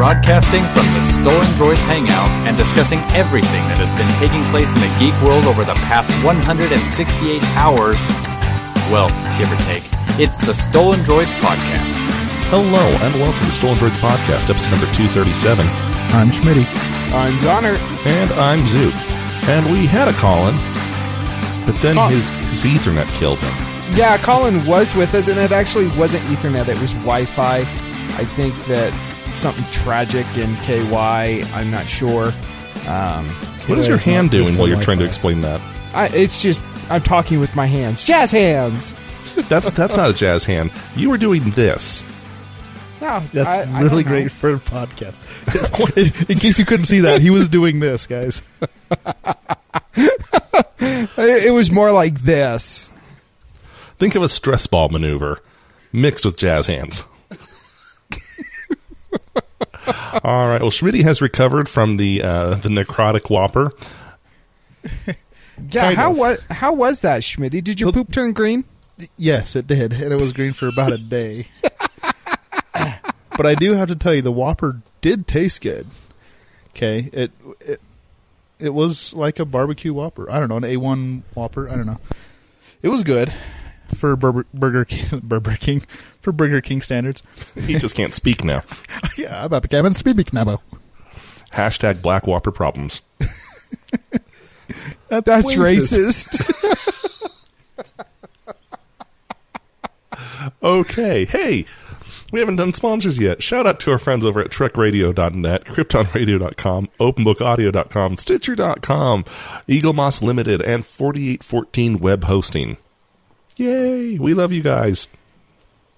broadcasting from the Stolen Droids Hangout and discussing everything that has been taking place in the geek world over the past 168 hours. Well, give or take. It's the Stolen Droids Podcast. Hello, and welcome to Stolen Droids Podcast, episode number 237. I'm Schmitty. I'm Zonner. And I'm Zook. And we had a Colin, but then Col- his, his Ethernet killed him. Yeah, Colin was with us, and it actually wasn't Ethernet; it was Wi-Fi. I think that something tragic in KY. I'm not sure. Um, What is Yeah, your it's hand doing while you're trying to explain that? I, it's just I'm talking with my hands, jazz hands. That's that's not a jazz hand. You were doing this. No, That's I- I really don't know. great for a podcast. in, in case you couldn't see that, he was doing this, guys. It, it was more like this. Think of a stress ball maneuver mixed with jazz hands. All right. Well, Schmitty has recovered from the uh, the necrotic whopper. Yeah, Kind how of. what? How was that, Schmitty? Did your Well- poop turn green? Yes, it did, and it was green for about a day. but I do have to tell you, the Whopper did taste good. Okay, it it it was like a barbecue Whopper. I don't know, an A one Whopper. I don't know. It was good for Burger, Burger King, Burger King for Burger King standards. He just can't speak now. yeah, I'm became and speak now. Hashtag Black Whopper problems. That's racist. Okay. Hey, we haven't done sponsors yet. Shout out to our friends over at TrekRadio.net, KryptonRadio.com, OpenBookAudio.com, Stitcher.com, Eaglemoss Limited, and 4814 Web Hosting. Yay! We love you guys.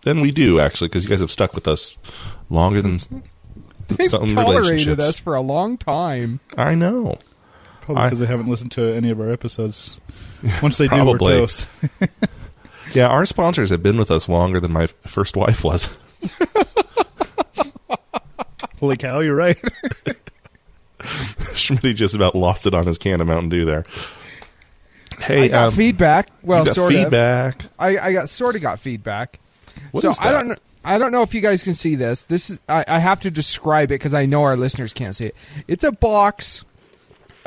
And we do, actually, because you guys have stuck with us longer than They've some tolerated relationships. us for a long time. I know. Probably I- because they haven't listened to any of our episodes. Once they do, Probably. we're toast. Yeah, our sponsors have been with us longer than my first wife was. Holy cow, you're right. Schmitty just about lost it on his can of Mountain Dew there. Hey, I got um, feedback. Well, you got sort of. feedback. I, I got sort of got feedback. What so I don't know. I don't know if you guys can see this. This is I, I have to describe it because I know our listeners can't see it. It's a box,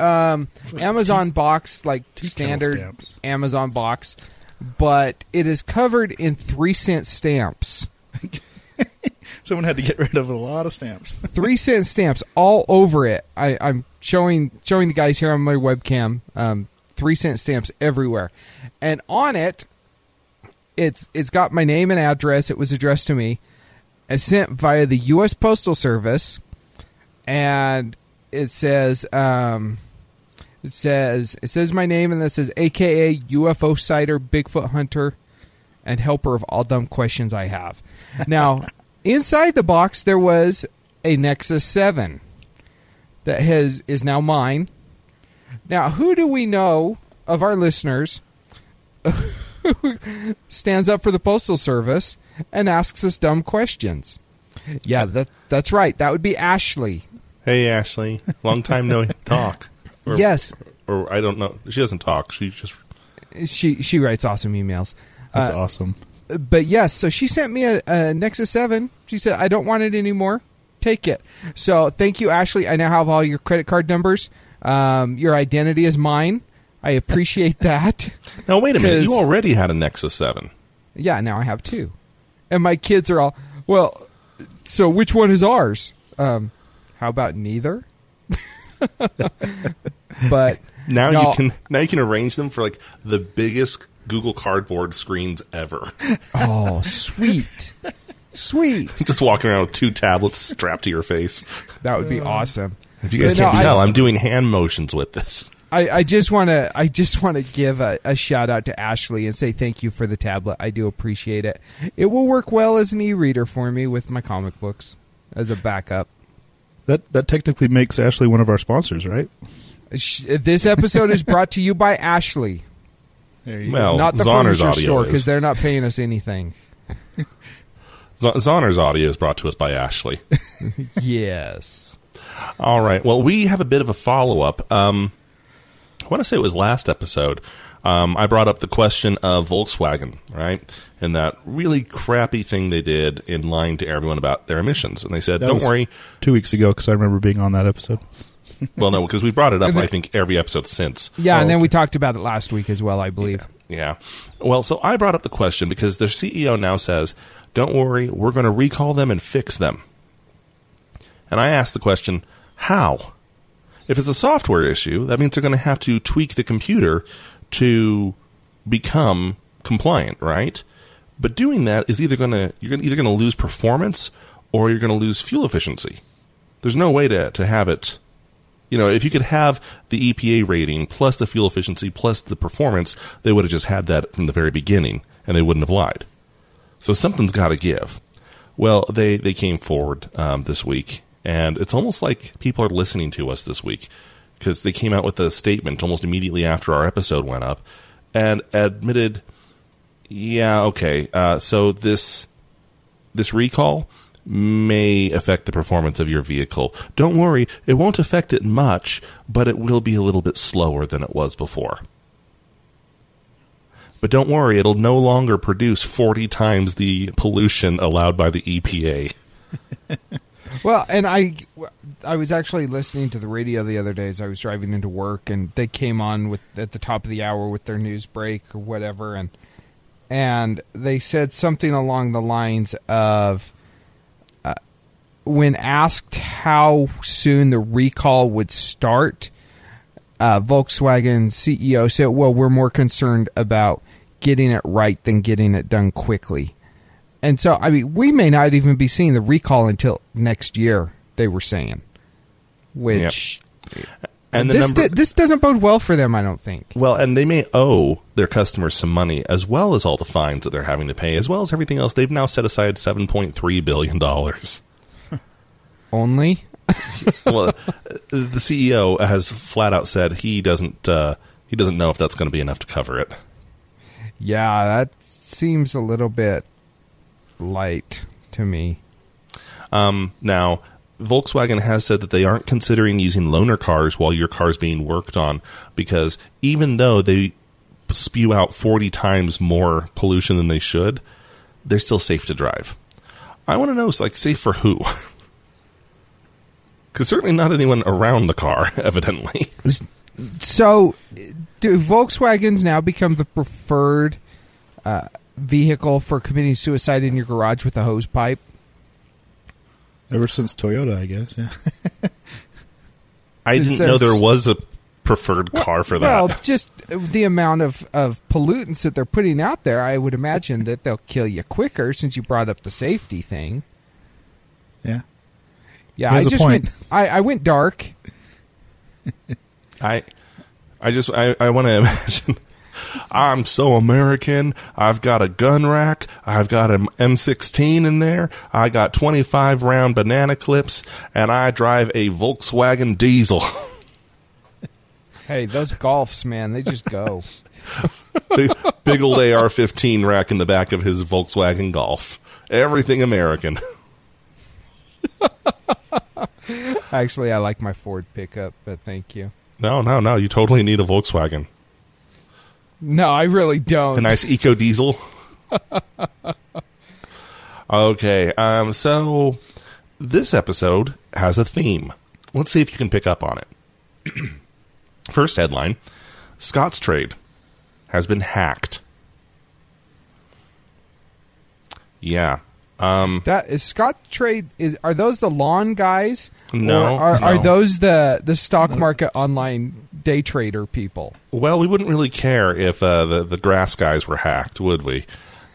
um, Amazon box, like standard stamps. Amazon box, but it is covered in three cent stamps. Someone had to get rid of a lot of stamps. Three cent stamps all over it. I, I'm showing showing the guys here on my webcam. Um, three cent stamps everywhere, and on it, it's it's got my name and address. It was addressed to me. It's sent via the U.S. Postal Service, and it says um, it says it says my name and this says AKA UFO Sighter, Bigfoot Hunter, and helper of all dumb questions I have. Now, inside the box there was a Nexus Seven that has is now mine. Now, who do we know of our listeners who stands up for the postal service and asks us dumb questions? Yeah, that that's right. That would be Ashley. Hey, Ashley. Long time no talk. Or, Yes, Or I don't know. She doesn't talk. She just. she she writes awesome emails. That's Uh, awesome. but yes, so she sent me a, a Nexus 7. She said, I don't want it anymore. Take it. So thank you, Ashley. I now have all your credit card numbers. Um, your identity is mine. I appreciate that. Now, wait a minute. You already had a Nexus 7. Yeah, now I have two. And my kids are all, well, so which one is ours? Um, how about neither? but Now No. you can now you can arrange them for like the biggest Google Cardboard screens ever. oh, sweet. Sweet. just walking around with two tablets strapped to your face. That would be awesome. If you guys But can't I- tell, I'm doing hand motions with this. I, I just want to I just want to give a, a shout out to Ashley and say thank you for the tablet. I do appreciate it. It will work well as an e-reader for me with my comic books as a backup. That that technically makes Ashley one of our sponsors, right? This episode is brought to you by Ashley, There you Well, not the Zonner's furniture audio store because they're not paying us anything. Z- Zonner's audio is brought to us by Ashley. yes. All right. Well, we have a bit of a follow up. Um, I want to say it was last episode. um, I brought up the question of Volkswagen, right? And that really crappy thing they did in lying to everyone about their emissions. And they said, That don't was worry. Two weeks ago, because I remember being on that episode. Well, no, because we brought it up, I think, every episode since. Yeah, and then we talked about it last week as well, I believe. Yeah. Well, so I brought up the question because their CEO now says, don't worry, we're going to recall them and fix them. And I asked the question, how? If it's a software issue, that means they're going to have to tweak the computer to become compliant, right? But doing that is either going to you're either going to lose performance or you're going to lose fuel efficiency. There's no way to to have it you know, if you could have the EPA rating plus the fuel efficiency plus the performance, they would have just had that from the very beginning and they wouldn't have lied. So something's got to give. Well, they, they came forward um, this week, and it's almost like people are listening to us this week because they came out with a statement almost immediately after our episode went up and admitted, yeah, okay, uh, so this this recall may affect the performance of your vehicle. Don't worry, it won't affect it much, but it will be a little bit slower than it was before. But don't worry, it'll no longer produce 40 times the pollution allowed by the EPA. Well, and I, I was actually listening to the radio the other day as I was driving into work, and they came on with at the top of the hour with their news break or whatever, and and they said something along the lines of, uh, when asked how soon the recall would start, uh, Volkswagen CEO said, "Well, we're more concerned about getting it right than getting it done quickly." And so, I mean, we may not even be seeing the recall until next year. They were saying, which And the this number this doesn't bode well for them. I don't think. Well, and they may owe their customers some money as well as all the fines that they're having to pay, as well as everything else. They've now set aside seven point three billion dollars. Only well, the CEO has flat out said he doesn't uh, he doesn't know if that's going to be enough to cover it. Yeah, that seems a little bit light to me. Um, now, Volkswagen has said that they aren't considering using loaner cars while your car's being worked on because even though they spew out 40 times more pollution than they should, they're still safe to drive. I want to know, like, safe for who? Because certainly not anyone around the car, evidently. So, do Volkswagens now become the preferred uh, vehicle for committing suicide in your garage with a hose pipe? Ever since Toyota, I guess. Yeah. I didn't know there was a preferred car for that. Well, just the amount of, of pollutants that they're putting out there, I would imagine that they'll kill you quicker since you brought up the safety thing. Yeah. Yeah, He has I a just point. went I, I went dark. I, I just I, I want to imagine. I'm so American. I've got a gun rack. I've got an M16 in there. I got 25 round banana clips, and I drive a Volkswagen diesel. Hey, those golfs, man, they just go. big, big old AR-15 rack in the back of his Volkswagen Golf. Everything American. Actually, I like my Ford pickup, but thank you. No, no, no. You totally need a Volkswagen. No, I really don't. A nice eco diesel. okay, um, so this episode has a theme. Let's see if you can pick up on it. First headline Scott's Trade has been hacked. Yeah. Um, That is Scott Trade. Is are those the lawn guys? No, or are, are those the the stock market online day trader people? Well, we wouldn't really care if uh, the the grass guys were hacked, would we?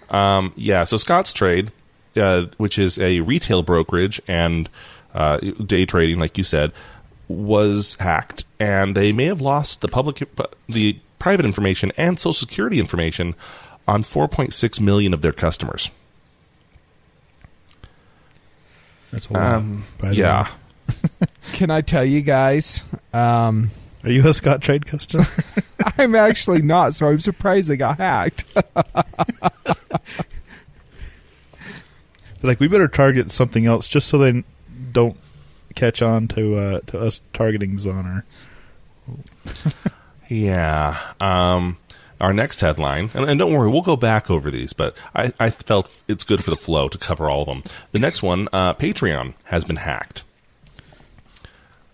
Um, yeah. So Scott's Trade, uh, which is a retail brokerage and uh, day trading, like you said, was hacked, and they may have lost the public, the private information and social security information on 4.6 million of their customers. That's a lot. Um, yeah. Can I tell you guys? Um, Are you a Scottrade customer? I'm actually not, so I'm surprised they got hacked. Like we better target something else just so they don't catch on to uh, to us targeting Zonner. Yeah. Um, our next headline, and, and don't worry, we'll go back over these, but I, I felt it's good for the flow to cover all of them. The next one, uh, Patreon has been hacked.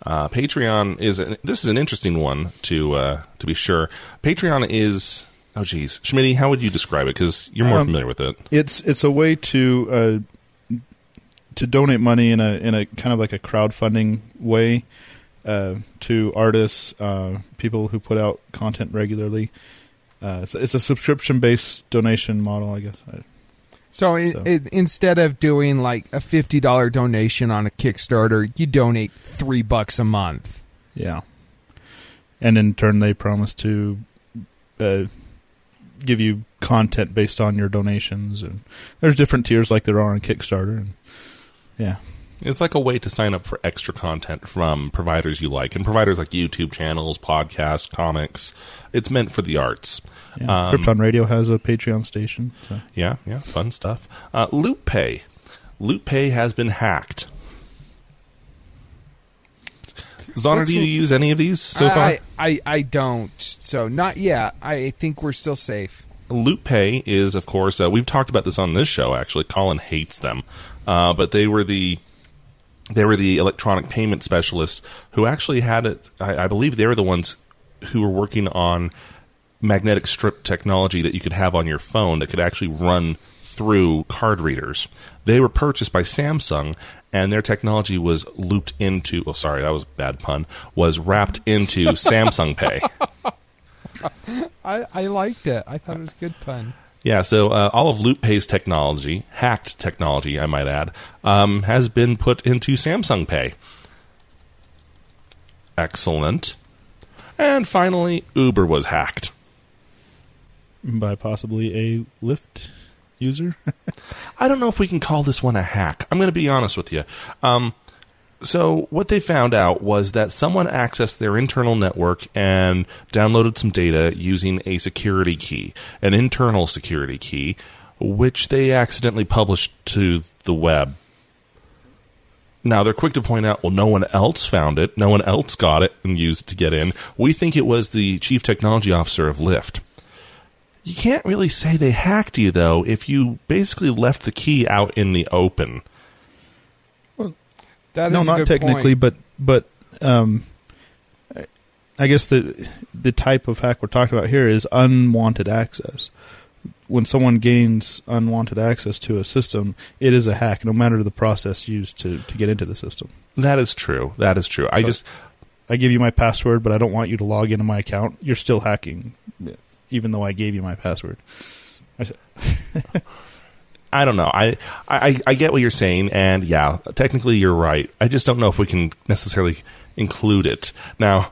Uh, Patreon is an, this is an interesting one to uh, to be sure. Patreon is oh geez, Schmitty, how would you describe it? Because you're more Um, familiar with it. It's it's a way to uh, to donate money in a in a kind of like a crowdfunding way uh, to artists, uh, people who put out content regularly. Uh, it's, it's a subscription based donation model, I guess. So, i So. i instead of doing like a fifty dollar donation on a Kickstarter, you donate three bucks a month. yeah, and in turn, they promise to uh, give you content based on your donations, and there's different tiers like there are on Kickstarter, and yeah. It's like a way to sign up for extra content from providers you like, and providers like YouTube channels, podcasts, comics. It's meant for the arts. Yeah. Um, Krypton Radio has a Patreon station. So. Yeah, yeah, fun stuff. Uh, LoopPay. Loot Pay has been hacked. Zonner, What's do you the- use any of these so far? I, I I don't. So not yet. I think we're still safe. LoopPay is, of course, uh, we've talked about this on this show. Actually, Colin hates them, uh, but they were the they were the electronic payment specialists who actually had it. I, I believe they were the ones who were working on magnetic strip technology that you could have on your phone that could actually run through card readers. They were purchased by Samsung, and their technology was looped into. Oh, sorry, that was a bad pun. Was wrapped into Samsung Pay. I I liked it. I thought it was a good pun. Yeah, so uh, all of LoopPay's technology, hacked technology, I might add, um, has been put into Samsung Pay. Excellent. And finally, Uber was hacked. by possibly a Lyft user. I don't know if we can call this one a hack. I'm going to be honest with you. Um, so what they found out was that someone accessed their internal network and downloaded some data using a security key, an internal security key, which they accidentally published to the web. Now they're quick to point out, well, no one else found it, no one else got it and used it to get in. We think it was the chief technology officer of Lyft. You can't really say they hacked you though if you basically left the key out in the open. That no, a not good technically, point. but but um, I- I guess the the type of hack we're talking about here is unwanted access. When someone gains unwanted access to a system, it is a hack, no matter the process used to, to get into the system. That is true. That is true. I just I give you my password, but I don't want you to log into my account. You're still hacking, even though I gave you my password. I don't know. I, I I get what you're saying, and yeah, technically you're right. I just don't know if we can necessarily include it now.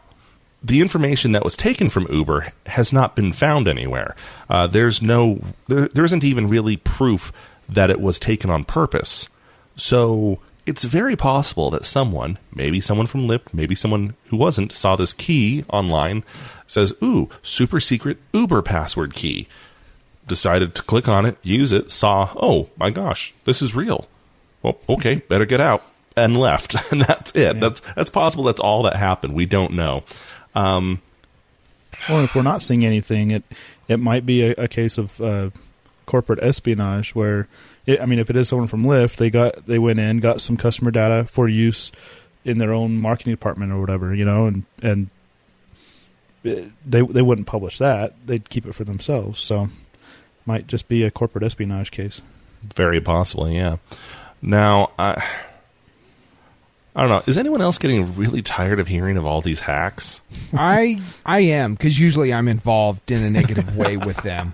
The information that was taken from Uber has not been found anywhere. Uh, there's no, there, there isn't even really proof that it was taken on purpose. So it's very possible that someone, maybe someone from Lyft, maybe someone who wasn't, saw this key online, says, "Ooh, super secret Uber password key." Decided to click on it, use it, saw, oh my gosh, this is real. Well, okay, better get out, and left, and that's it. That's that's possible. That's all that happened. We don't know. Um, Well, if we're not seeing anything, it it might be a, a case of uh, corporate espionage, where it, I mean, if it is someone from Lyft, they got they went in, got some customer data for use in their own marketing department or whatever, you know, and and they they wouldn't publish that; they'd keep it for themselves. So, might just be a corporate espionage case. very possibly, yeah. Now, I I don't know. Is anyone else getting really tired of hearing of all these hacks? I I am because usually I'm involved in a negative way with them.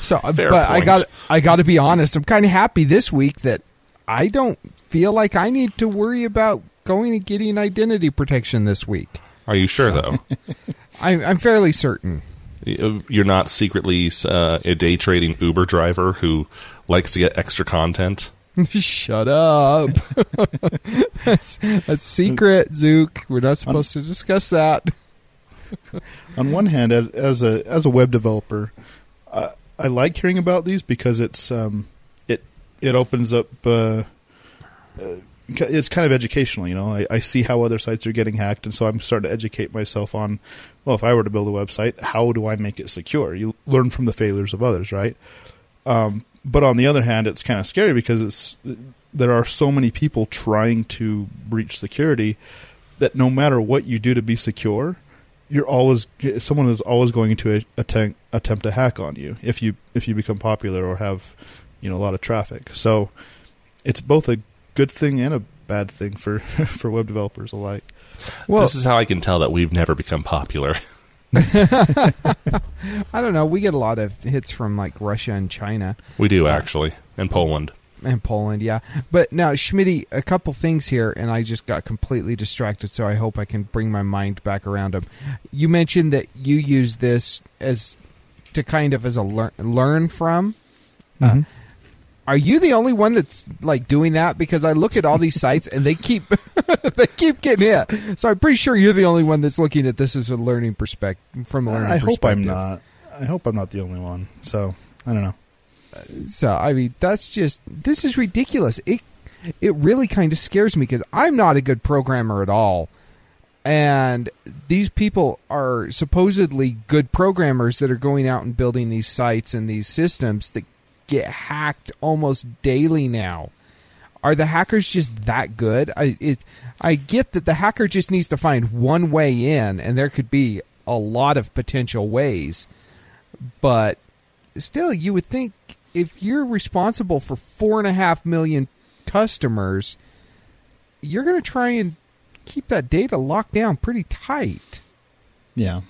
So, uh, Fair but I got I got to be honest. I'm kind of happy this week that I don't feel like I need to worry about going and getting identity protection this week. Are you sure though? I, I'm fairly certain. You're not secretly uh, a day trading Uber driver who likes to get extra content. Shut up. that's a secret, Zook. We're not supposed to discuss that. on one hand, as as a as a web developer, uh, I like hearing about these because it's um, it it opens up uh, uh, it's kind of educational. You know, I, I see how other sites are getting hacked, and so I'm starting to educate myself on. Well, if I were to build a website, how do I make it secure? You learn from the failures of others, right? Um, but on the other hand, it's kind of scary because it's there are so many people trying to breach security that no matter what you do to be secure, you're always someone is always going to attempt attempt to hack on you if you if you become popular or have you know a lot of traffic. So it's both a good thing and a bad thing for for web developers alike. Well, this is how I can tell that we've never become popular. I don't know. We get a lot of hits from like Russia and China. We do actually, and Poland. And Poland, yeah. But now, Schmitty, a couple things here, and I just got completely distracted. So I hope I can bring my mind back around them. You mentioned that you use this as to kind of as a learn learn from. Mm-hmm. Uh, are you the only one that's like doing that? Because I look at all these sites and they keep they keep getting hit. So I'm pretty sure you're the only one that's looking at this as a learning perspective from a learning. I hope I'm not. I hope I'm not the only one. So I don't know. So I mean, that's just this is ridiculous. It it really kind of scares me because I'm not a good programmer at all. And these people are supposedly good programmers that are going out and building these sites and these systems that get hacked almost daily now. Are the hackers just that good? I it, I get that the hacker just needs to find one way in, and there could be a lot of potential ways. But still, you would think if you're responsible for four and a half million customers, you're going to try and keep that data locked down pretty tight. Yeah.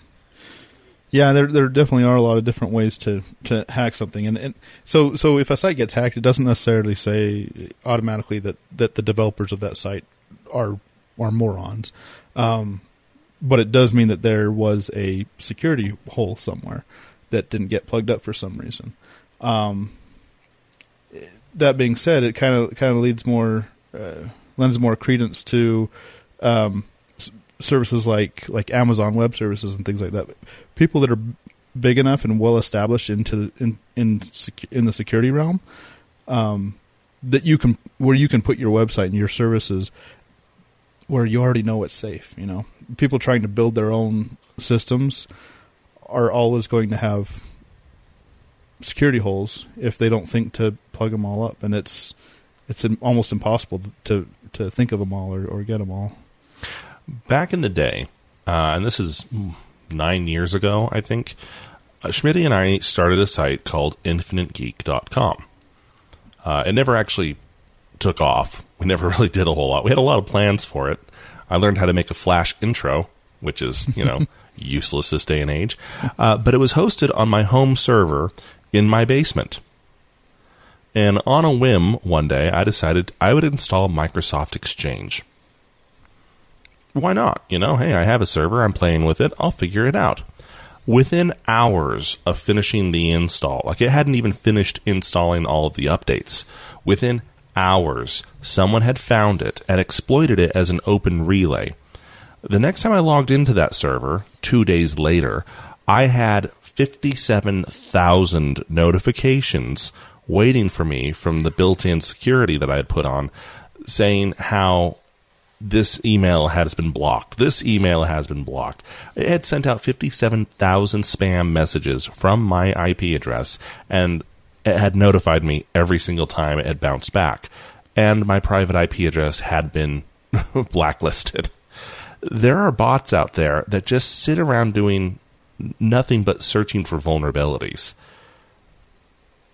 Yeah, there there definitely are a lot of different ways to, to hack something, and, and so so if a site gets hacked, it doesn't necessarily say automatically that, that the developers of that site are are morons, um, but it does mean that there was a security hole somewhere that didn't get plugged up for some reason. Um, that being said, it kind of kind of leads more uh, lends more credence to um, services like like Amazon Web Services and things like that. People that are big enough and well established into in in in the security realm, um, that you can where you can put your website and your services where you already know it's safe. You know, people trying to build their own systems are always going to have security holes if they don't think to plug them all up, and it's it's almost impossible to to think of them all or, or get them all. Back in the day, uh, and this is nine years ago, I think, uh, Schmitty and I started a site called InfiniteGeek.com. Uh, it never actually took off. We never really did a whole lot. We had a lot of plans for it. I learned how to make a Flash intro, which is, you know, useless this day and age. Uh, but it was hosted on my home server in my basement. And on a whim, one day, I decided I would install Microsoft Exchange why not? You know, hey, I have a server, I'm playing with it, I'll figure it out. Within hours of finishing the install, like it hadn't even finished installing all of the updates, within hours, someone had found it and exploited it as an open relay. The next time I logged into that server, two days later, I had 57,000 notifications waiting for me from the built in security that I had put on saying how this email has been blocked. This email has been blocked. It had sent out 57,000 spam messages from my IP address and it had notified me every single time it had bounced back. And my private IP address had been blacklisted. There are bots out there that just sit around doing nothing but searching for vulnerabilities.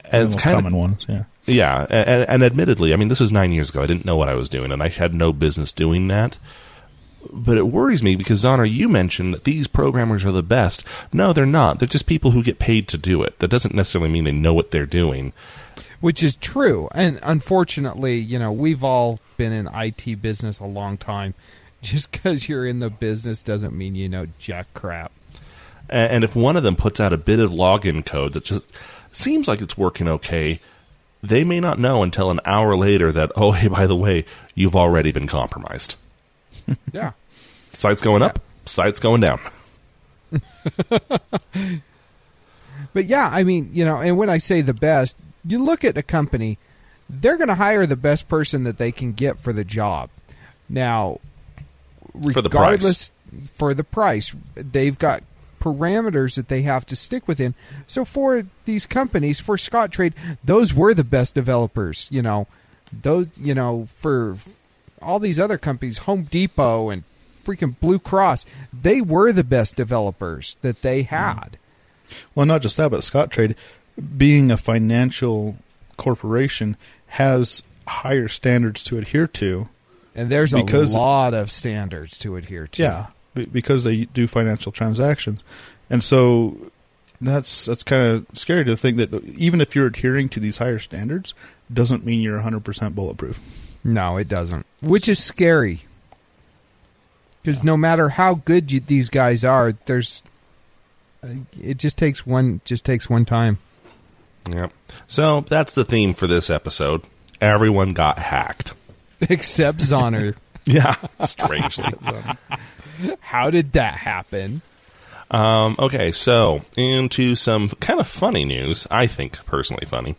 And the kind common of, ones, yeah. Yeah, and, and admittedly, I mean, this was nine years ago. I didn't know what I was doing, and I had no business doing that. But it worries me because, Zonner, you mentioned that these programmers are the best. No, they're not. They're just people who get paid to do it. That doesn't necessarily mean they know what they're doing. Which is true. And unfortunately, you know, we've all been in IT business a long time. Just because you're in the business doesn't mean you know jack crap. And if one of them puts out a bit of login code that just seems like it's working okay, they may not know until an hour later that, oh, hey, by the way, you've already been compromised. Yeah. Site's going up, site's going down. but yeah, I mean, you know, and when I say the best, you look at a company they're going to hire the best person that they can get for the job. Now, For the regardless for the price, they've got parameters that they have to stick within. So for these companies, for Scottrade, those were the best developers. You know, those you know for all these other companies, Home Depot and freaking Blue Cross, they were the best developers that they had. Well, not just that, but Scottrade, being a financial corporation, has higher standards to adhere to. And there's a lot of standards to adhere to. Yeah, because they do financial transactions, and so that's that's kind of scary to think that even if you're adhering to these higher standards, doesn't mean you're 100 percent bulletproof. No, it doesn't. Which is scary. Because no matter how good you, these guys are, there's uh, it just takes one just takes one time. Yep. So that's the theme for this episode. Everyone got hacked. Except Zonner. Yeah, strangely. How did that happen? Um, okay, so into some kind of funny news. I think personally funny.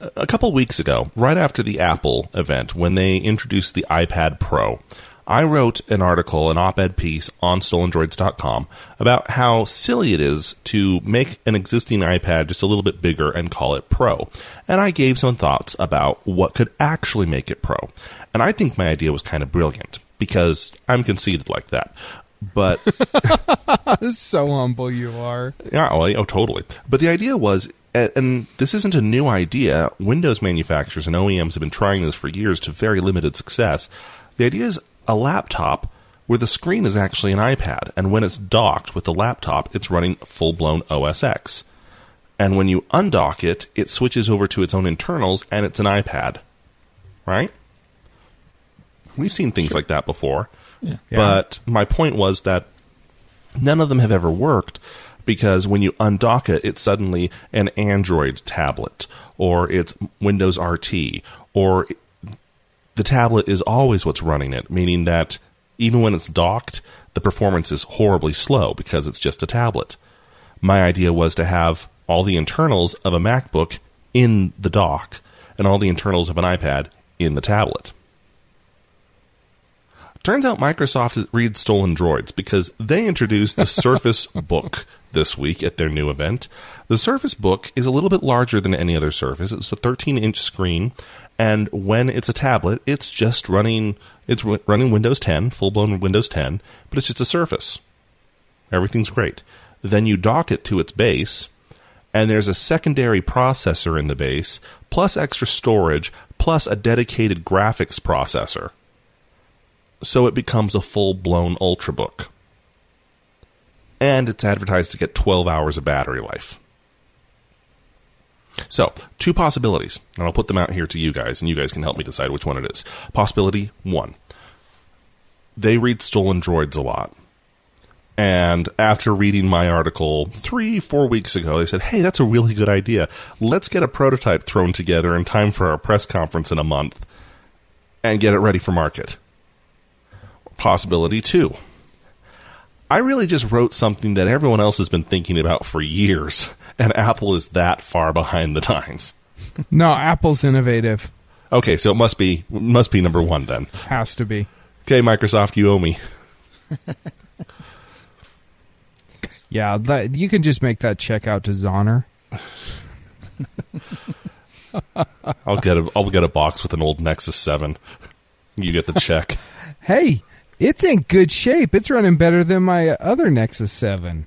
A- couple weeks ago, right after the Apple event, when they introduced the iPad Pro, I wrote an article, an op-ed piece on stolendroids.com about how silly it is to make an existing iPad just a little bit bigger and call it Pro. And I gave some thoughts about what could actually make it Pro. And I think my idea was kind of brilliant because I'm conceited like that. But so humble you are. yeah, oh, well, oh, totally. But the idea was, and this isn't a new idea. Windows manufacturers and OEMs have been trying this for years to very limited success. The idea is a laptop where the screen is actually an iPad, and when it's docked with the laptop, it's running full blown OS X. And when you undock it, it switches over to its own internals, and it's an iPad. Right? We've seen things like that before. But my point was that none of them have ever worked because when you undock it, it's suddenly an Android tablet or it's Windows RT or the tablet is always what's running it, meaning that even when it's docked, the performance is horribly slow because it's just a tablet. My idea was to have all the internals of a MacBook in the dock and all the internals of an iPad in the tablet. Turns out Microsoft reads stolen droids because they introduced the Surface Book this week at their new event. The Surface Book is a little bit larger than any other Surface. It's a 13 inch screen, and when it's a tablet, it's just running it's ru- running Windows 10, full blown Windows 10, but it's just a Surface. Everything's great. Then you dock it to its base, and there's a secondary processor in the base, plus extra storage, plus a dedicated graphics processor so it becomes a full blown Ultrabook. And it's advertised to get 12 hours of battery life. So, two possibilities, and I'll put them out here to you guys, and you guys can help me decide which one it is. Possibility one they read Stolen Droids a lot. And after reading my article three, four weeks ago, they said, hey, that's a really good idea. Let's get a prototype thrown together in time for our press conference in a month and get it ready for market possibility too. I really just wrote something that everyone else has been thinking about for years, and Apple is that far behind the times. No, Apple's innovative. Okay, so it must be must be number one then. Has to be. Okay, Microsoft, you owe me. Yeah, that, you can just make that check out to Zonner. I'll get a I'll get a box with an old Nexus Seven. You get the check. Hey, it's in good shape. It's running better than my other Nexus 7.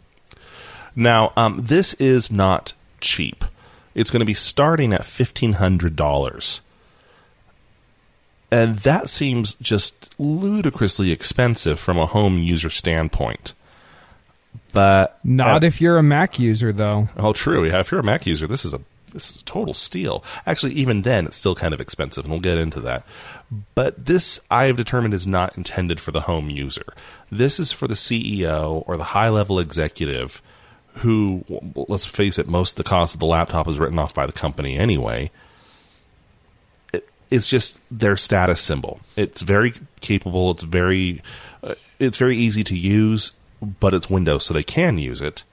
now, um, this is not cheap. It's going to be starting at fifteen hundred dollars, and that seems just ludicrously expensive from a home user standpoint. But Not uh, if you're a Mac user, though. Oh, true. Yeah, if you're a Mac user, this is a this is a total steal. Actually, even then, it's still kind of expensive, and we'll get into that. But this, I have determined, is not intended for the home user. This is for the CEO or the high level executive who, let's face it, most of the cost of the laptop is written off by the company anyway. It, it's just their status symbol. It's very capable. It's very, uh, it's very easy to use, but it's Windows, so they can use it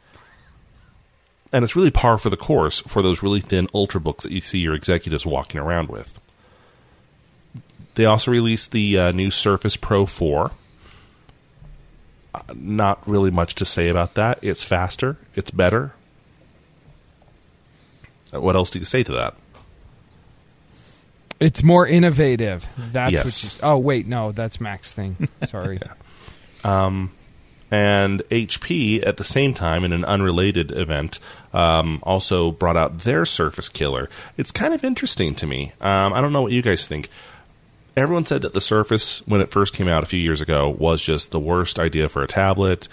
and it's really par for the course for those really thin ultrabooks that you see your executives walking around with. They also released the uh, new Surface Pro 4. Uh, not really much to say about that. It's faster, it's better. Uh, What else do you say to that? It's more innovative. That's Yes. what you. Oh wait, no, that's Mac's thing. Sorry. and HP at the same time in an unrelated event um, also brought out their Surface Killer. It's kind of interesting to me. Um, I don't know what you guys think. Everyone said that the Surface, when it first came out a few years ago, was just the worst idea for a tablet.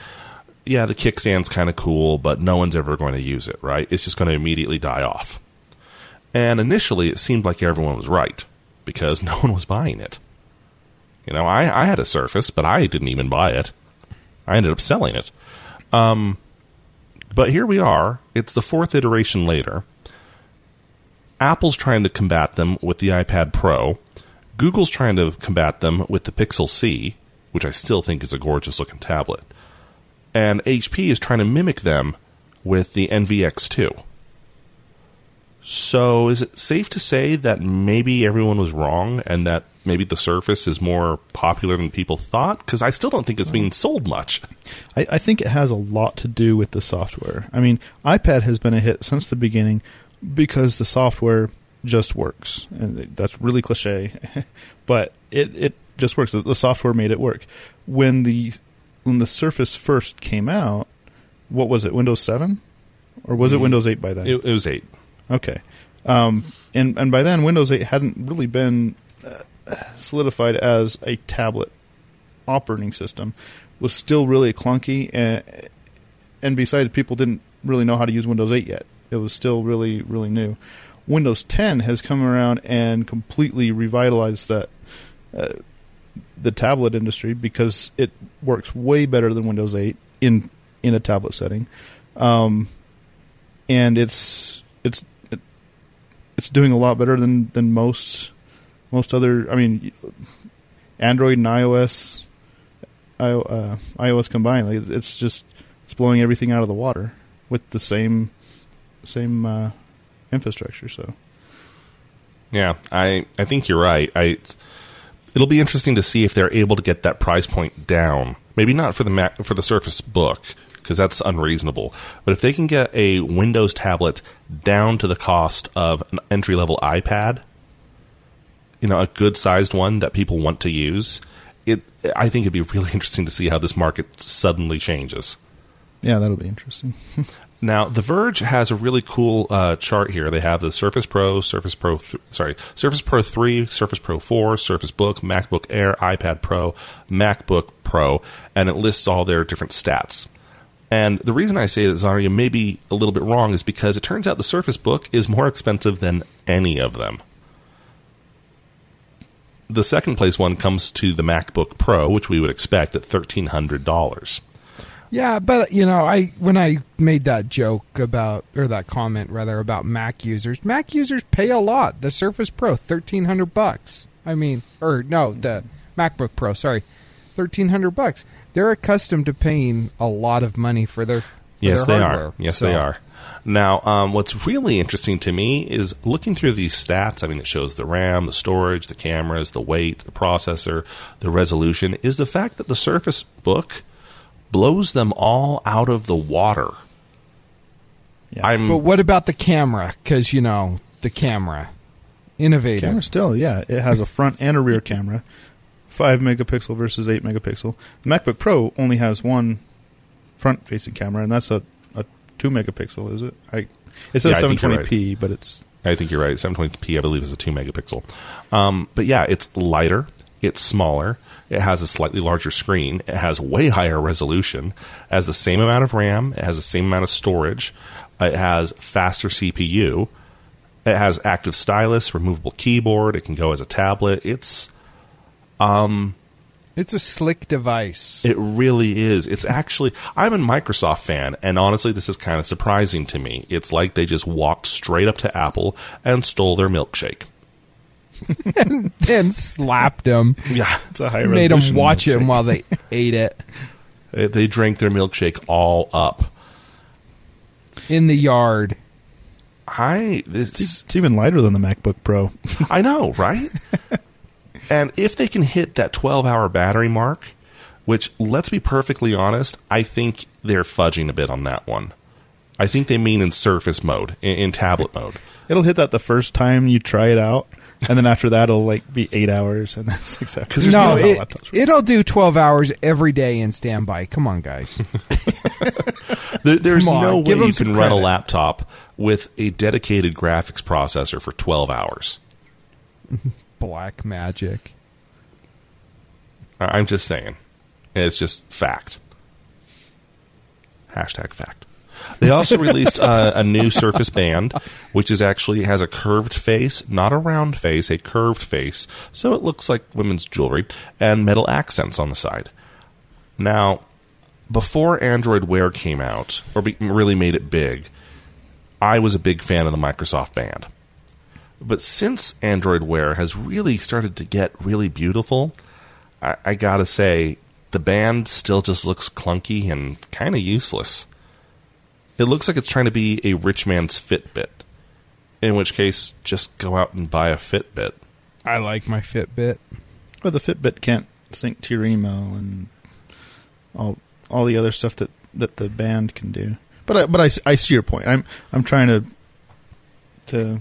Yeah, the kickstand's kind of cool, but no one's ever going to use it, right? It's just going to immediately die off. And initially, it seemed like everyone was right because no one was buying it. You know, I, I had a Surface, but I didn't even buy it. I ended up selling it. Um, but here we are. It's the fourth iteration later. Apple's trying to combat them with the iPad Pro. Google's trying to combat them with the Pixel C, which I still think is a gorgeous looking tablet. And HP is trying to mimic them with the Envy x2. So, is it safe to say that maybe everyone was wrong and that maybe the Surface is more popular than people thought? Because I still don't think it's being sold much. I, I think it has a lot to do with the software. I mean, iPad has been a hit since the beginning because the software just works, and that's really cliche, but it it just works. The software made it work. When the when the Surface first came out, what was it? Windows Seven, or was it Mm. Windows Eight by then? It, it was eight. Okay. Um, and and by then, Windows 8 hadn't really been uh, solidified as a tablet operating system. It Was still really clunky, and and besides, people didn't really know how to use Windows 8 yet. It was still really really new. Windows 10 has come around and completely revitalized that uh, the tablet industry because it works way better than Windows 8 in in a tablet setting. Um, and it's it's it, it's doing a lot better than than most most other. I mean, Android and iOS, I, uh, iOS combined. Like it's just it's blowing everything out of the water with the same same uh, infrastructure. So Yeah, I, I think you're right. I, it's, it'll be interesting to see if they're able to get that price point down. Maybe not for the Mac, for the Surface Book because that's unreasonable. But if they can get a Windows tablet down to the cost of an entry level iPad, you know, a good sized one that people want to use, it I think it'd be really interesting to see how this market suddenly changes. yeah, that'll be interesting. Now, The Verge has a really cool uh, chart here. They have the Surface Pro, Surface Pro, th- sorry, Surface Pro 3, Surface Pro 4, Surface Book, MacBook Air, iPad Pro, MacBook Pro, and it lists all their different stats. And the reason I say that Zarya may be a little bit wrong is because it turns out the Surface Book is more expensive than any of them. The second place one comes to the MacBook Pro, which we would expect at $1,300. Yeah, but you know, I when I made that joke about or that comment rather about Mac users, Mac users pay a lot. The Surface Pro, thirteen hundred bucks. I mean, or no, the MacBook Pro, sorry, thirteen hundred bucks. They're accustomed to paying a lot of money for their for Yes, their they hardware. are. Yes, So- they are. Now, um, what's really interesting to me is looking through these stats. I mean, it shows the RAM, the storage, the cameras, the weight, the processor, the resolution. Is the fact that the Surface Book blows them all out of the water. Yeah. I'm But what about the camera? Because you know the camera, innovative. Camera still, yeah, it has a front and a rear camera, five megapixel versus eight megapixel. The MacBook Pro only has one front-facing camera, and that's a, a two megapixel. Is it? I it says Yeah, I think you're 720p, but it's I think you're right. 720p, I believe, is a 2 megapixel. Um, but yeah, it's lighter, it's smaller, it has a slightly larger screen, it has way higher resolution, it has the same amount of RAM, it has the same amount of storage, it has faster CPU, it has active stylus, removable keyboard, it can go as a tablet. It's um It's a slick device. It really is. It's actually, I'm a Microsoft fan, and honestly, this is kind of surprising to me. It's like they just walked straight up to Apple and stole their milkshake. and slapped him, Yeah. it's a high resolution. made them resolution watch him while they ate it. They they drank their milkshake all up. in the yard. I this It's even lighter than the MacBook Pro. I know, right? and if they can hit that 12 hour battery mark, which let's be perfectly honest, I think they're fudging a bit on that one. I think they mean in surface mode, in, in tablet mode. It'll hit that the first time you try it out, and then after that, it'll like be eight hours, and that's exactly 'Cause there's No, no it, it'll do 12 hours every day in standby. Come on, guys. There, there's Come on, no give way you can run a laptop with a dedicated graphics processor for 12 hours. Black magic. I- I'm just saying. It's just fact. Hashtag fact. They also released a new Surface Band, which is actually has a curved face, not a round face, a curved face, so it looks like women's jewelry, and metal accents on the side. Now, before Android Wear came out, or be, really made it big, I was a big fan of the Microsoft Band. But since Android Wear has really started to get really beautiful, I, I gotta say, the band still just looks clunky and kind of useless. It looks like it's trying to be a rich man's Fitbit. In which case, just go out and buy a Fitbit. I like my Fitbit. But the Fitbit can't sync to your email and all all the other stuff that, that the band can do. But I, but I, s- I see your point. I'm I'm trying to to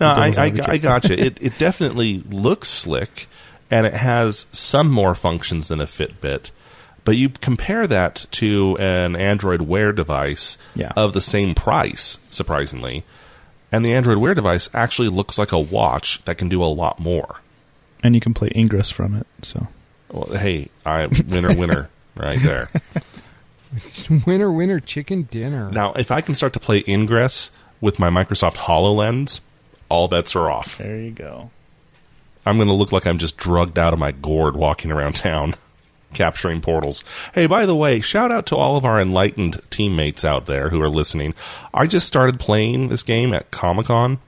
No, I, Devil's I, advocate. I gotcha. it, it definitely looks slick, and it has some more functions than a Fitbit. But you compare that to an Android Wear device Yeah. of the same price, surprisingly, and the Android Wear device actually looks like a watch that can do a lot more. and you can play Ingress from it. So Well, hey, I winner, winner, right there. Winner, winner, chicken dinner. Now, if I can start to play Ingress with my Microsoft HoloLens, all bets are off. there you go. I'm going to look like I'm just drugged out of my gourd walking around town, capturing portals. Hey, by the way, shout out to all of our enlightened teammates out there who are listening. I just started playing this game at Comic Con,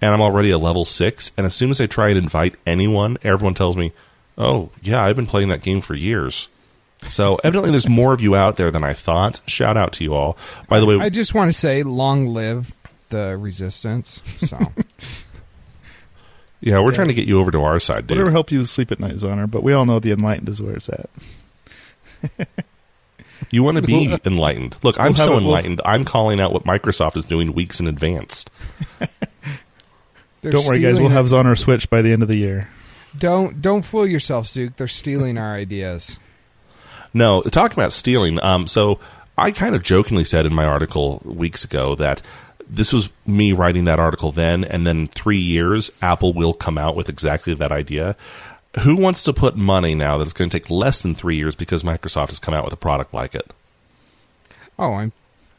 and I'm already a level six. And as soon as I try and invite anyone, everyone tells me, "Oh, yeah, I've been playing that game for years." So evidently, there's more of you out there than I thought. Shout out to you all. By the way, I just want to say, long live the resistance. So yeah, we're trying to get you over to our side, dude. Whatever help you sleep at night, Zonner. But we all know the Enlightened is where it's at. You want to be enlightened. Look, I'm we'll so it- we'll- enlightened. I'm calling out what Microsoft is doing weeks in advance. Don't worry, guys. We'll have Zonner switch by the end of the year. Don't don't fool yourself, Zook. They're stealing our ideas. No, talking about stealing. Um, so I kind of jokingly said in my article weeks ago that this was me writing that article then, and then three years, Apple will come out with exactly that idea. Who wants to put money now that it's going to take less than three years because Microsoft has come out with a product like it? Oh, I'm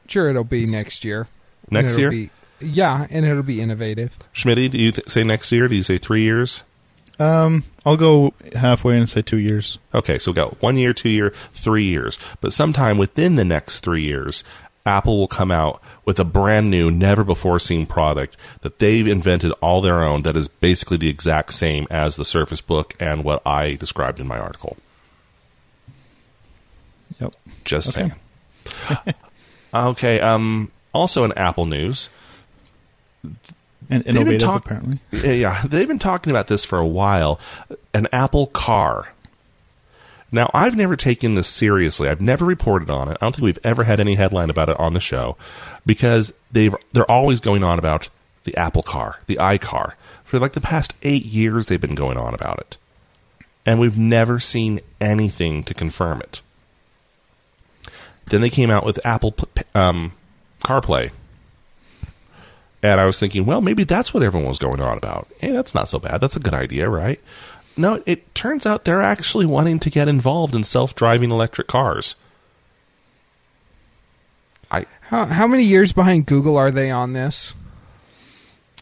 sure it'll be next year. Next it'll year? be- yeah, and it'll be innovative. Schmitty, do you th- say next year? Do you say three years? Um, I'll go halfway and say two years. Okay, so we got one year, two year, three years. But sometime within the next three years, Apple will come out with a brand new, never before seen product that they've invented all their own that is basically the exact same as the Surface Book and what I described in my article. Yep. Just Okay. saying. okay, um, also in Apple news, And innovative, talk- apparently. Yeah, yeah, they've been talking about this for a while. An Apple car. Now, I've never taken this seriously. I've never reported on it. I don't think we've ever had any headline about it on the show because they've they're always going on about the Apple car, the iCar. For like the past 8 years they've been going on about it. And we've never seen anything to confirm it. Then they came out with Apple um, CarPlay. And I was thinking, well, maybe that's what everyone was going on about. Hey, that's not so bad. That's a good idea, right? No, it turns out they're actually wanting to get involved in self driving electric cars. I How how many years behind Google are they on this?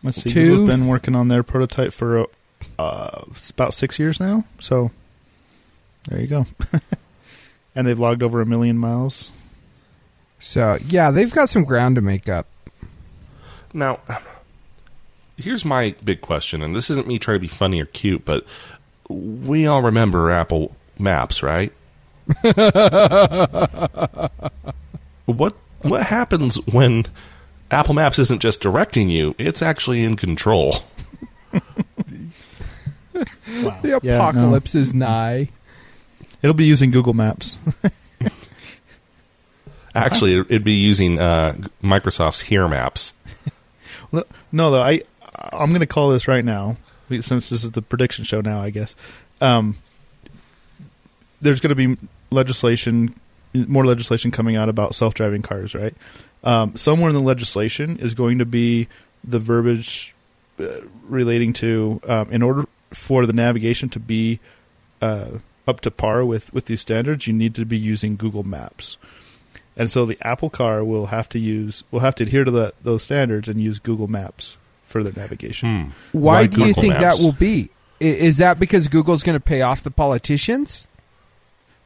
Let's see. Two- Google's been working on their prototype for uh, about six years now. So there you go. and they've logged over a million miles. So yeah, they've got some ground to make up. now here's my big question, and this isn't me trying to be funny or cute, but we all remember Apple Maps, right? what what happens when Apple Maps isn't just directing you; it's actually in control. Wow. The Yeah, no. apocalypse is nigh. It'll be using Google Maps. Actually, it'd be using uh, Microsoft's Here Maps. No, no, though I I'm going to call this right now since this is the prediction show now. I guess um, there's going to be legislation, more legislation coming out about self-driving cars. Right, um, somewhere in the legislation is going to be the verbiage uh, relating to um, in order for the navigation to be uh, up to par with with these standards, you need to be using Google Maps. And so the Apple car will have to use will have to adhere to the, those standards and use Google Maps for their navigation. Hmm. Why, Why do you think Maps? that will be? Is that because Google's going to pay off the politicians?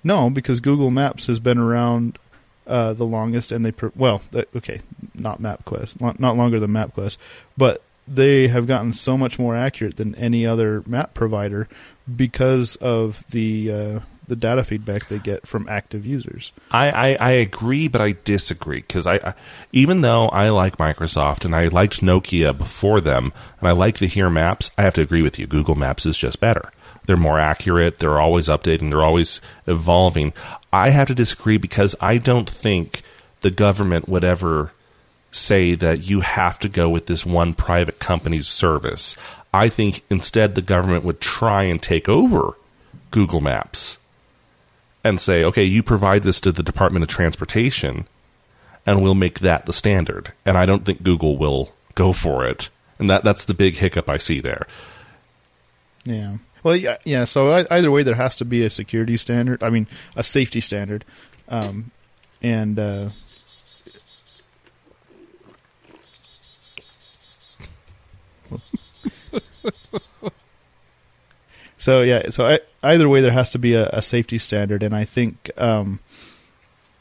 No, because Google Maps has been around uh, the longest, and they per- well, th- okay, not MapQuest, lo- not longer than MapQuest, but they have gotten so much more accurate than any other map provider because of the uh, the data feedback they get from active users. I, I, I agree, but I disagree because I, I even though I like Microsoft and I liked Nokia before them, and I like the Here Maps, I have to agree with you. Google Maps is just better. They're more accurate. They're always updating. They're always evolving. I have to disagree because I don't think the government would ever say that you have to go with this one private company's service. I think instead the government would try and take over Google Maps and say, okay, you provide this to the Department of Transportation, and we'll make that the standard. And I don't think Google will go for it. And that that's the big hiccup I see there. Yeah. Well, yeah, yeah. So either way, there has to be a security standard. I mean, a safety standard, um, and uh, so yeah. So I, either way, there has to be a, a safety standard, and I think, um,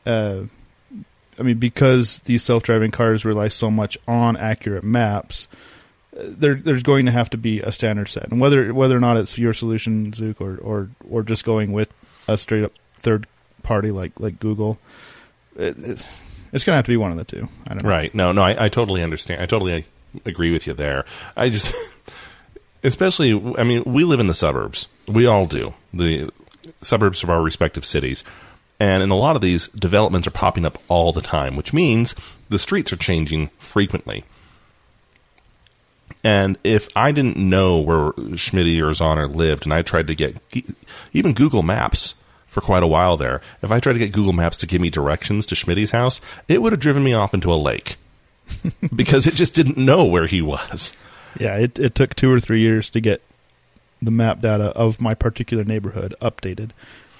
uh, I mean, because these self-driving cars rely so much on accurate maps there, there's going to have to be a standard set, and whether whether or not it's your solution, Zook, or or or just going with a straight up third party like like Google, it, it's, going to have to be one of the two. I don't know. Right. No, no, I, I totally understand. I totally agree with you there. I just, especially, I mean, we live in the suburbs. We all do. The suburbs of our respective cities. And in a lot of these, developments are popping up all the time, which means the streets are changing frequently. And if I didn't know where Schmidt or Zonner lived, and I tried to get even Google Maps for quite a while there, if I tried to get Google Maps to give me directions to Schmidt's house, it would have driven me off into a lake because it just didn't know where he was. Yeah, it it took two or three years to get the map data of my particular neighborhood updated.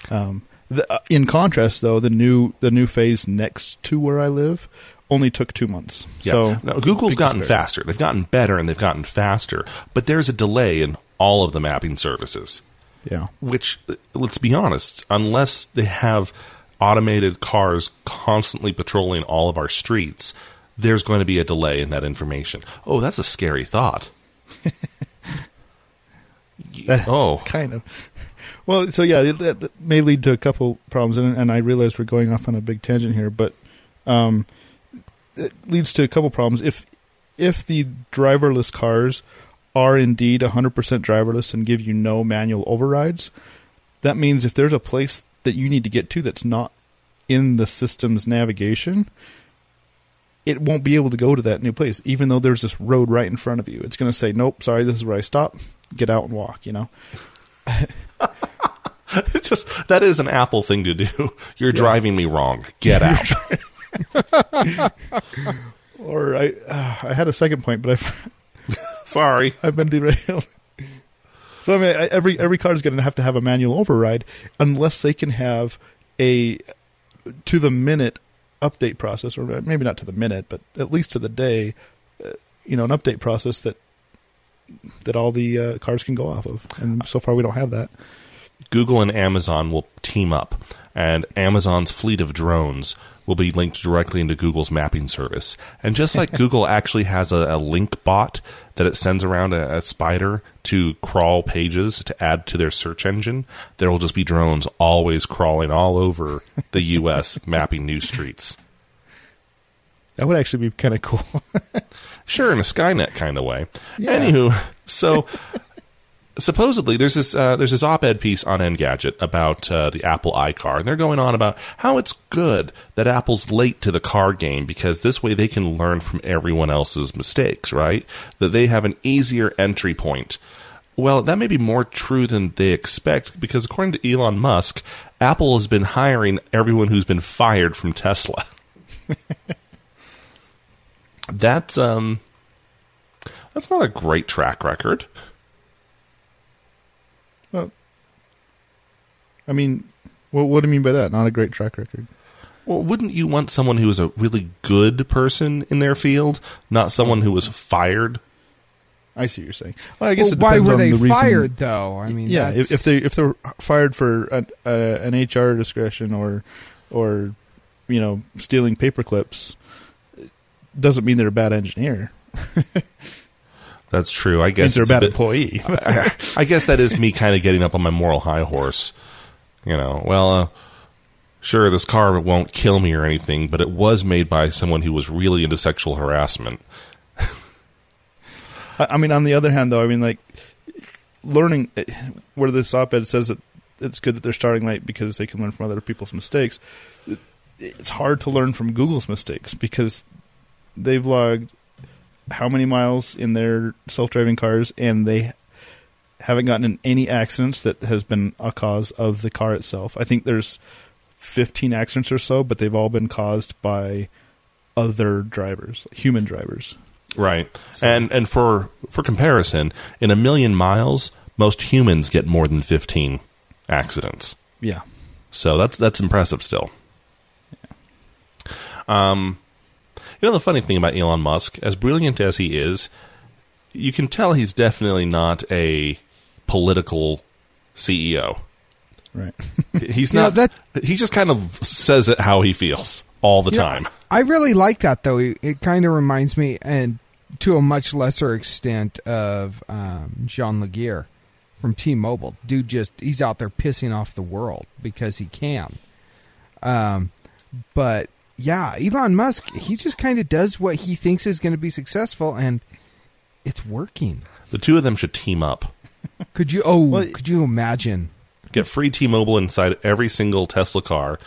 Um, the, uh, in contrast, though, the new the new phase next to where I live only took two months. Yeah. So now, Google's gotten faster. They've gotten better and they've gotten faster, but there's a delay in all of the mapping services. Yeah. which uh, let's be honest unless they have automated cars constantly patrolling all of our streets there's going to be a delay in that information oh that's a scary thought oh kind of. Well, so yeah, that that may lead to a couple problems, and, and I realize we're going off on a big tangent here, but um, it leads to a couple problems. If if the driverless cars are indeed 100% driverless and give you no manual overrides, that means if there's a place that you need to get to that's not in the system's navigation, it won't be able to go to that new place, even though there's this road right in front of you. It's going to say, "Nope, sorry, this is where I stop. Get out and walk." You know. it's just that is an apple thing to do you're driving me wrong get out Or I, uh, I had a second point, but I've sorry I've been derailed. So I mean, I- every every car is going to have to have a manual override unless they can have a to the minute update process, or maybe not to the minute, but at least to the day. Uh, you know, an update process that that all the uh, cars can go off of, and so far we don't have that. Google and Amazon will team up, and Amazon's fleet of drones will be linked directly into Google's mapping service. And just like Google actually has a, a link bot that it sends around a, a spider to crawl pages to add to their search engine, there will just be drones always crawling all over the U.S. mapping new streets. That would actually be kind of cool. Sure, in a Skynet kind of way. Yeah. Anywho, so supposedly there's this uh, there's this op-ed piece on Engadget about uh, the Apple iCar, and they're going on about how it's good that Apple's late to the car game because this way they can learn from everyone else's mistakes, right? That they have an easier entry point. Well, that may be more true than they expect because according to Elon Musk, Apple has been hiring everyone who's been fired from Tesla. that's um that's not a great track record. well, I mean, what, what do you mean by that? Not a great track record. Well, wouldn't you want someone who is a really good person in their field, not someone who was fired? I see what you're saying. Well, I guess Well, it why depends were on they the reason. fired though? I mean, yeah, if, that's- if they if they're fired for an, uh, an HR discretion or or you know stealing paper clips, doesn't mean they're a bad engineer. That's true. I It means guess they're a it's a bad bit- employee. I, I guess that is me kind of getting up on my moral high horse. You know, well, uh, sure, this car won't kill me or anything, but it was made by someone who was really into sexual harassment. I, mean, on the other hand, though, I mean, like learning eh, where this op-ed says that it's good that they're starting late because they can learn from other people's mistakes. It's hard to learn from Google's mistakes because they've logged how many miles in their self-driving cars, and they haven't gotten in any accidents that has been a cause of the car itself. I think there's 15 accidents or so, but they've all been caused by other drivers, human drivers. Right. And and for for comparison, in a million miles, most humans get more than 15 accidents. Yeah. So that's that's impressive still. Um you know the funny thing about Elon Musk, as brilliant as he is, you can tell he's definitely not a political CEO. Right. He's You know, not that- he just kind of says it how he feels all the You know, time. I really like that though. It, it kind of reminds me, and to a much lesser extent, of um, John Legere from T-Mobile. Dude, just he's out there pissing off the world because he can. Um, but yeah, Elon Musk, he just kind of does what he thinks is going to be successful, and it's working. The two of them should team up. Could you? Oh, Well, could you imagine? Get free T-Mobile inside every single Tesla car.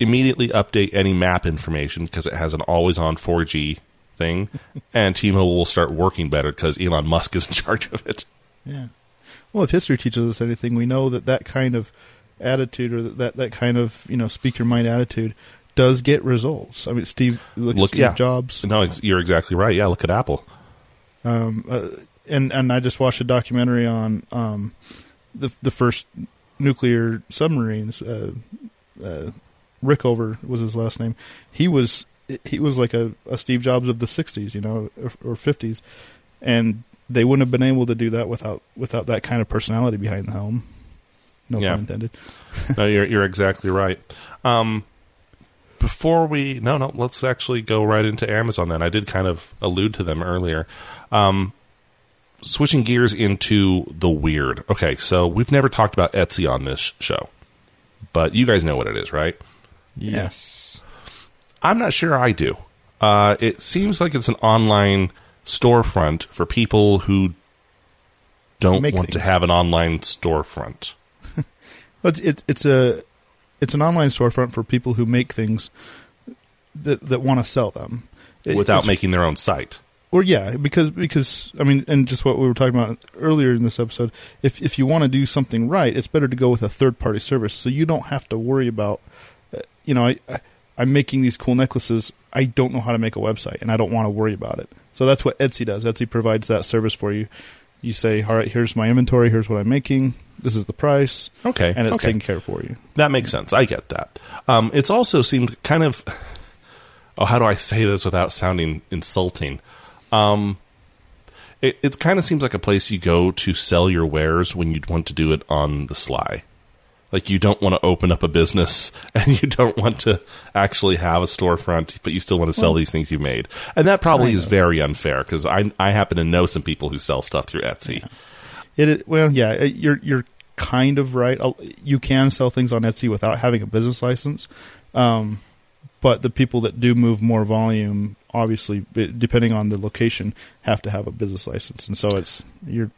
Immediately update any map information because it has an always-on 4G thing, and T-Mobile will start working better because Elon Musk is in charge of it. Yeah. Well, if history teaches us anything, we know that that kind of attitude or that that kind of you know speak your mind attitude does get results. I mean, Steve look, Look- at Steve yeah. Jobs, No, ex- you're exactly right. Yeah, look at Apple. um, uh, and and I just watched a documentary on um, the the first nuclear submarines. Uh, uh, Rickover was his last name. He was he was like a, a Steve Jobs of the '60s, you know, or, or '50s, and they wouldn't have been able to do that without without that kind of personality behind the helm. No Yeah. pun intended. no, you're you're exactly right. Um, before we no no, let's actually go right into Amazon. Then I did kind of allude to them earlier. Um, switching gears into the weird. Okay, so we've never talked about Etsy on this show, but you guys know what it is, right? Yes. I'm not sure I do. Uh, it seems like it's an online storefront for people who don't Make want to have an online storefront. It's it's it's a it's an online storefront for people who make things that that want to sell them It- without making their own site. Or yeah because because I mean and just what we were talking about earlier in this episode if if you want to do something right it's better to go with a third party service so you don't have to worry about uh, you know I, I I'm making these cool necklaces I don't know how to make a website and I don't want to worry about it so that's what Etsy does Etsy provides that service for you you say all right here's my inventory here's what I'm making this is the price Okay, and it's okay. taken care of for you That makes sense. I get that. Um, it's also seemed kind of. Oh, how do I say this without sounding insulting? Um, it it kind of seems like a place you go to sell your wares when you want to do it on the sly. Like you don't want to open up a business and you don't want to actually have a storefront, but you still want to sell these things you made. And that probably is very unfair because I I happen to know some people who sell stuff through Etsy. It is, well, yeah, you're you're kind of right. You can sell things on Etsy without having a business license, um, but the people that do move more volume, obviously, depending on the location, have to have a business license, and so it's you're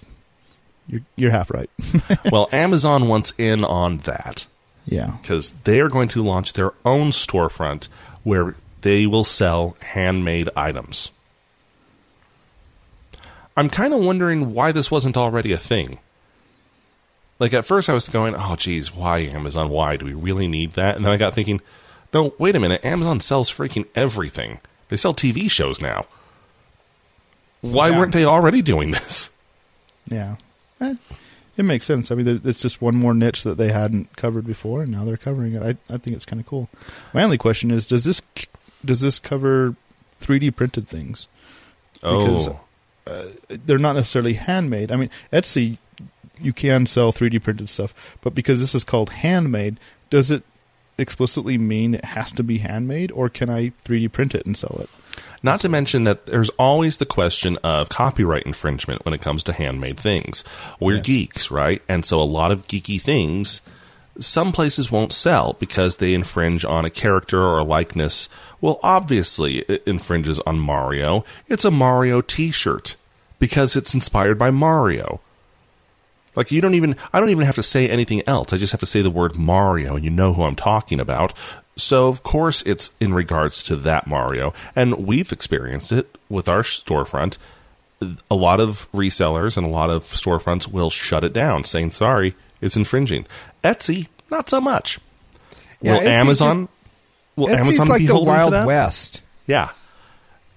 you're you're half right. well, Amazon wants in on that yeah, because they are going to launch their own storefront where they will sell handmade items. I'm kind of wondering why this wasn't already a thing. Like at first I was going, "Oh geez, why Amazon? Why do we really need that?" And then I got thinking, "No, wait a minute. Amazon sells freaking everything. They sell TV shows now. Why Yeah. weren't they already doing this?" yeah. Eh, It makes sense. I mean, it's just one more niche that they hadn't covered before, and now they're covering it. I, I think it's kind of cool. My only question is, does this does this cover 3D printed things? Because- oh, they're not necessarily handmade. I mean, Etsy, you can sell 3D printed stuff, but because this is called handmade, does it explicitly mean it has to be handmade, or can I 3D print it and sell it? Not to mention that there's always the question of copyright infringement when it comes to handmade things. We're Yeah. geeks, right? And so a lot of geeky things, some places won't sell because they infringe on a character or a likeness. Well, obviously, it infringes on Mario. It's a Mario t shirt because it's inspired by Mario. Like you don't even I don't even have to say anything else. I just have to say the word Mario and you know who I'm talking about. So of course it's in regards to that Mario and we've experienced it with our storefront. A lot of resellers and a lot of storefronts will shut it down saying sorry, it's infringing. Etsy not so much. Yeah, will Etsy's Amazon will Etsy's Amazon like be the Wild? West. Yeah.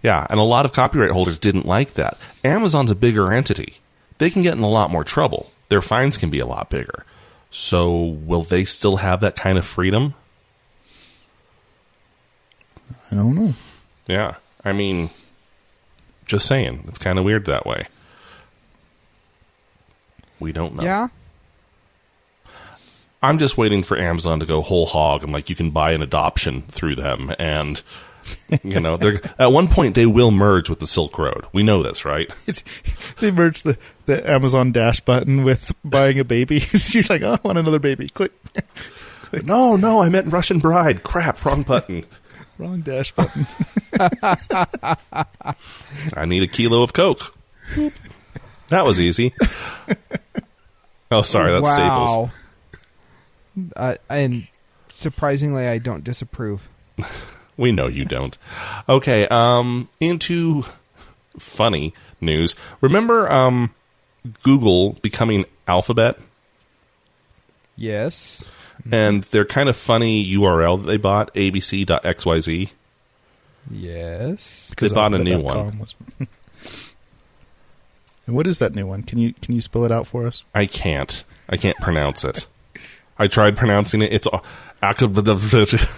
Yeah, and a lot of copyright holders didn't like that. Amazon's a bigger entity. They can get in a lot more trouble. Their fines can be a lot bigger. So, will they still have that kind of freedom? I don't know. Yeah. I mean, just saying. It's kind of weird that way. We don't know. Yeah. I'm just waiting for Amazon to go whole hog and like you can buy an adoption through them and you know, they're at one point they will merge with the Silk Road. We know this, right? It's, they merged the, the Amazon Dash button with buying a baby. So You're like, oh, I want another baby. Click. No, no, I meant Russian Bride. Crap, wrong button. Wrong Dash button. I need a kilo of Coke. That was easy. Oh, sorry, that's Staples. wow. Uh, and surprisingly, I don't disapprove. We know you don't. Okay, um, into funny news. Remember um, Google becoming Alphabet? Yes. And their kind of funny URL that they bought, abc.xyz. Yes. Because They bought a new one. was- and what is that new one? Can you can you spell it out for us? I can't. I can't pronounce it. I tried pronouncing it. It's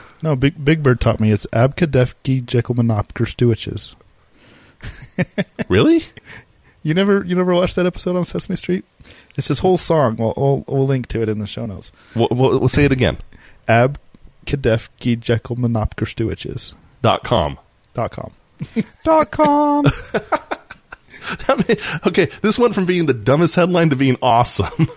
No, Big Big Bird taught me it's Abkadefki Jekyllmanopker Stewitches. really. You never you never watched that episode on Sesame Street? It's this whole song. We'll, we'll, we'll link to it in the show notes. We'll, we'll, we'll say it again. Abkadefki Jekyllmanopker Stewitches Dot com. dot com. Dot com. Okay, this went from being the dumbest headline to being awesome.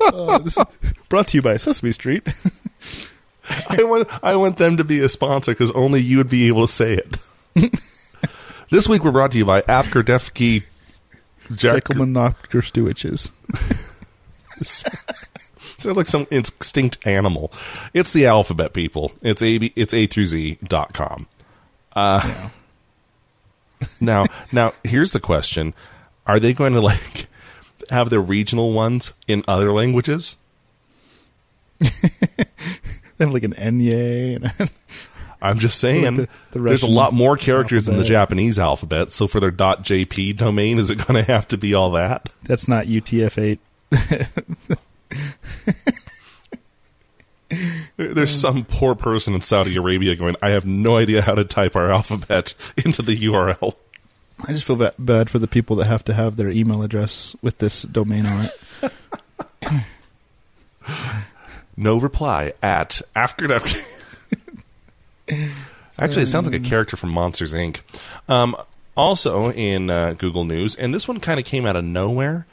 Uh, this is brought to you by Sesame Street. I want I want them to be a sponsor because only you would be able to say it. this week we're brought to you by Afker Defke Jack. Jekyllmanopker Stewitches. Sounds like some extinct animal. It's the alphabet, people. It's a it's a through z dot com. Uh, now now here's the question: Are they going to like have their regional ones in other languages? They have like an Enye and I'm just saying. Like the- the there's a lot more characters in the. Japanese alphabet. So for their .jp domain, is it going to have to be all that? that's not UTF-8. There's some poor person in Saudi Arabia going, I have no idea how to type our alphabet into the URL. I just feel bad for the people that have to have their email address with this domain on it. No reply at after Actually, it sounds like a character from Monsters Inc. Um, also in uh, Google News, and this one kind of came out of nowhere.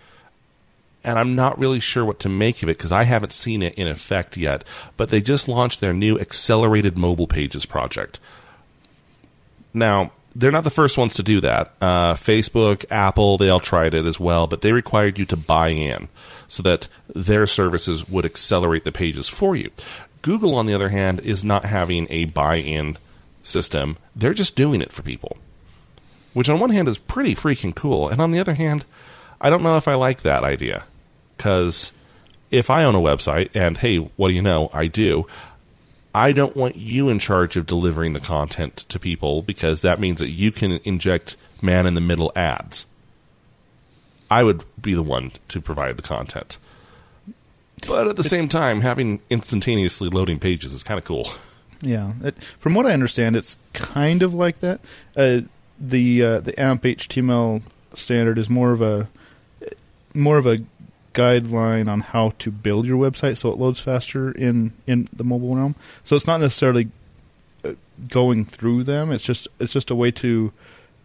and I'm not really sure what to make of it because I haven't seen it in effect yet. But they just launched their new accelerated mobile pages project. Now, they're not the first ones to do that. Uh, Facebook, Apple, they all tried it as well, but they required you to buy in so that their services would accelerate the pages for you. Google, on the other hand, is not having a buy in system. They're just doing it for people, which on one hand is pretty freaking cool. And on the other hand, I don't know if I like that idea. Because if I own a website, and hey, what do you know? I do. I don't want you in charge of delivering the content to people because that means that you can inject man in the middle ads. I would be the one to provide the content. But at the same time, having instantaneously loading pages is kind of cool. Yeah, it, from what I understand, it's kind of like that. Uh, the uh, the AMP HTML standard is more of a more of a guideline on how to build your website so it loads faster in in the mobile realm. So it's not necessarily uh, going through them. It's just it's just a way to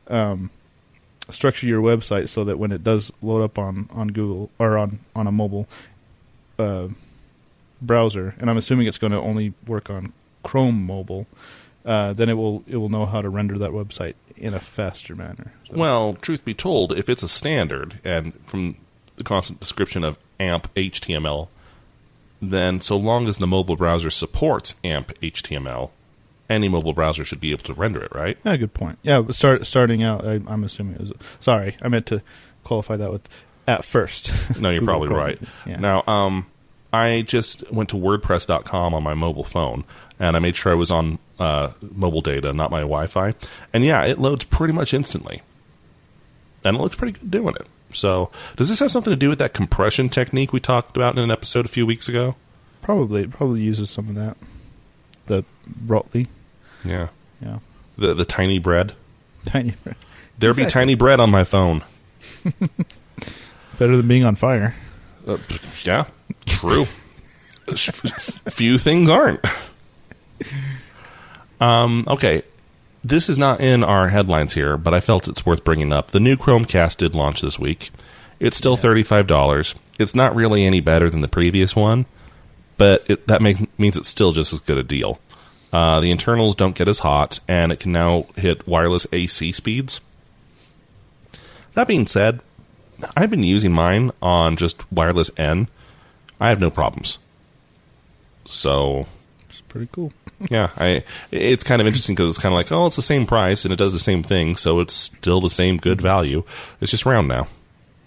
um, structure your website so that when it does load up on on Google or on on a mobile uh, browser, and I'm assuming it's going to only work on Chrome mobile, uh, then it will it will know how to render that website in a faster manner. So- Well, truth be told, if it's a standard, and from the constant description of AMP HTML, then so long as the mobile browser supports AMP HTML, any mobile browser should be able to render it, right? Yeah, good point. Yeah, start starting out. I, I'm assuming it was. Sorry, I meant to qualify that with at first. No, you're probably Chrome. right. Yeah. Now, um, I just went to WordPress.com on my mobile phone, and I made sure I was on uh, mobile data, not my Wi-Fi. And yeah, it loads pretty much instantly, and it looks pretty good doing it. So, does this have something to do with that compression technique we talked about in an episode a few weeks ago? probably it probably uses some of that. The Brotli, Yeah, yeah, the the tiny bread. tiny. Bread. There be tiny bread on my phone. Better than being on fire. Uh, yeah, true. Few things aren't. Um, okay, this is not in our headlines here, but I felt it's worth bringing up. The new Chromecast did launch this week. It's still thirty-five dollars. It's not really any better than the previous one, but it, that makes, means it's still just as good a deal. Uh, the internals don't get as hot, and it can now hit wireless AC speeds. That being said, I've been using mine on just wireless N. I have no problems. So It's pretty cool. Yeah, I it's kind of interesting because it's kind of like oh, it's the same price and it does the same thing, so it's still the same good value. It's just round now.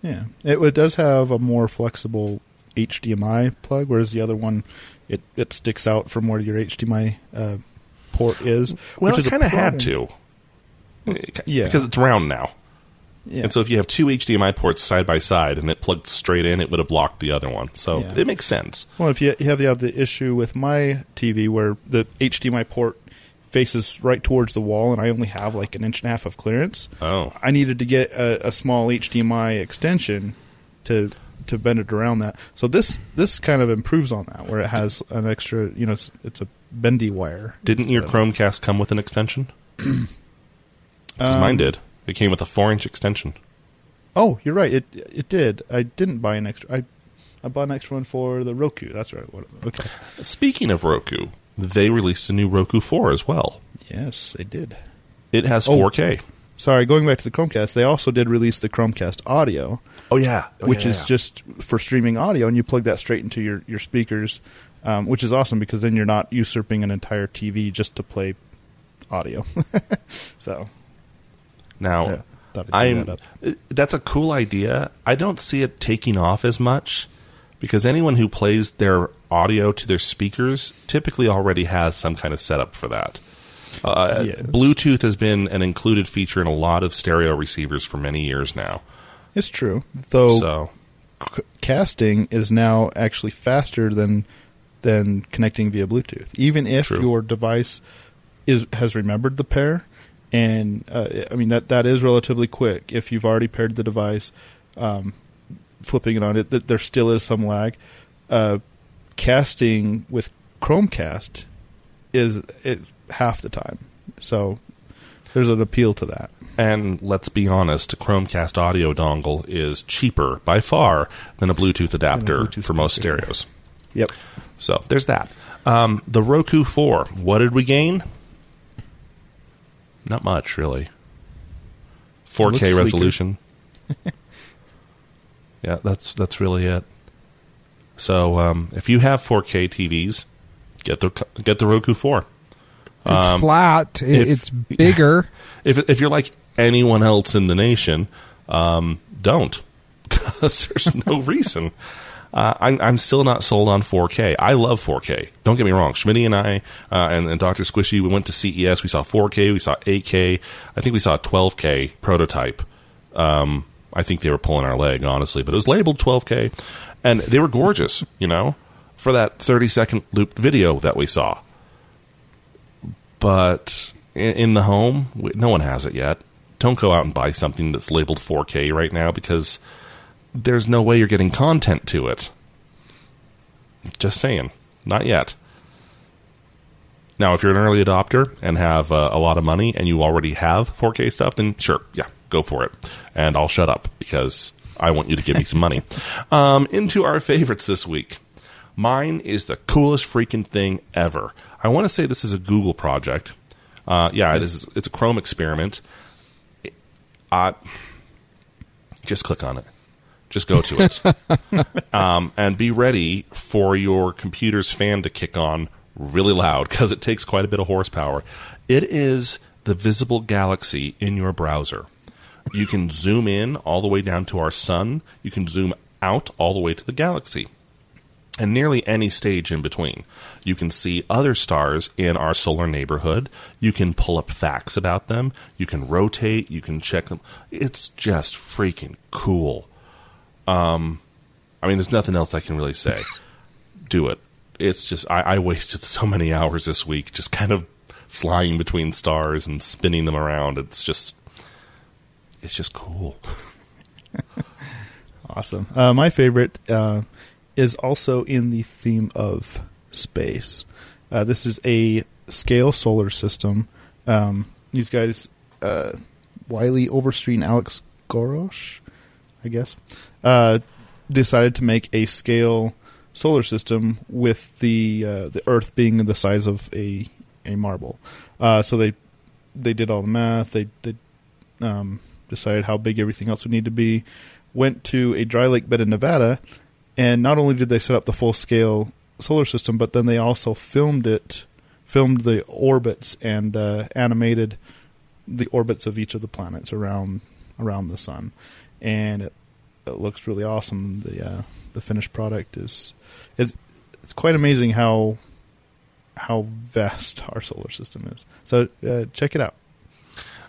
Yeah, it, it does have a more flexible HDMI plug, whereas the other one it it sticks out from where your HDMI uh, port is. Well, which it kind of had to, Yeah. because it's round now. Yeah. And so if you have two HDMI ports side by side and it plugged straight in, it would have blocked the other one. So Yeah. it makes sense. Well, if you, you have you have the issue with my TV where the HDMI port faces right towards the wall, and I only have like an inch and a half of clearance. Oh. I needed to get a, a small HDMI extension to to bend it around that. So this this kind of improves on that, where it has an extra, you know, it's, it's a bendy wire. Didn't your Chromecast come with an extension? Because Um, mine did. It came with a four-inch extension. Oh, you're right. It it did. I didn't buy an extra. I I bought an extra one for the Roku. That's right. Okay. Speaking of Roku, they released a new Roku 4 as well. Yes, they did. It has Oh. 4K. Sorry, going back to the Chromecast, they also did release the Chromecast Audio, Oh yeah, which is just for streaming audio, and you plug that straight into your your speakers, um, which is awesome because then you're not usurping an entire TV just to play audio. so now. yeah, I'm that uh, that's a cool idea. I don't see it taking off as much because anyone who plays their audio to their speakers typically already has some kind of setup for that. Uh, Yes. Bluetooth has been an included feature in a lot of stereo receivers for many years now. It's true, though. So c- casting is now actually faster than than connecting via Bluetooth. Even if True. your device is has remembered the pair, and uh, I mean that that is relatively quick. If you've already paired the device, um, flipping it on it, th- there still is some lag. Uh, casting with Chromecast is it half the time, so there's an appeal to that. And let's be honest, a Chromecast audio dongle is cheaper by far than a Bluetooth adapter Bluetooth for most speaker. stereos. Yep. So there's that. Um, the Roku 4, what did we gain? Not much, really. 4K resolution. yeah, that's that's really it. So um, if you have 4K TVs, get the get the Roku 4. It's Um, flat. If- it's bigger. If if you're like anyone else in the nation, um, don't because there's no reason. Uh, I'm, I'm still not sold on 4K. I love 4K. Don't get me wrong. Schmitty and I uh, and, and Dr. Squishy, we went to CES. We saw 4K. We saw 8K. I think we saw a 12K prototype. Um, I think they were pulling our leg, honestly, but it was labeled 12K, and they were gorgeous. You know, for that 30 second looped video that we saw but in, in the home, we- no one has it yet. Don't go out and buy something that's labeled 4K right now because there's no way you're getting content to it. Just saying, not yet. Now, if you're an early adopter and have uh, a lot of money and you already have 4K stuff, then sure, yeah, go for it. And I'll shut up because I want you to give me some money. Um, into our favorites this week. Mine is the coolest freaking thing ever. I want to say this is a Google project. Uh, yeah, it is. It's a Chrome experiment. Uh, just click on it. Just go to it, um, and be ready for your computer's fan to kick on really loud because it takes quite a bit of horsepower. It is the visible galaxy in your browser. You can zoom in all the way down to our sun. You can zoom out all the way to the galaxy and nearly any stage in between. You can see other stars in our solar neighborhood. You can pull up facts about them. You can rotate. You can check them. It's just freaking cool. Um, I mean, there's nothing else I can really say. Do it. It's just I, I wasted so many hours this week just kind of flying between stars and spinning them around. It's just, it's just cool. Awesome. Uh, my favorite uh, is also in the theme of space. Uh, this is a scale solar system. Um, these guys, uh, Wylie Overstreet and Alex Gorosh, I guess, uh, decided to make a scale solar system with the uh, the Earth being the size of a a marble. Uh, so they they did all the math. They they um, decided how big everything else would need to be. Went to a dry lake bed in Nevada, and not only did they set up the full scale solar system, but then they also filmed it, filmed the orbits and uh, animated the orbits of each of the planets around around the sun, and it, it looks really awesome. The uh, the finished product is it's it's quite amazing how how vast our solar system is. So uh, check it out.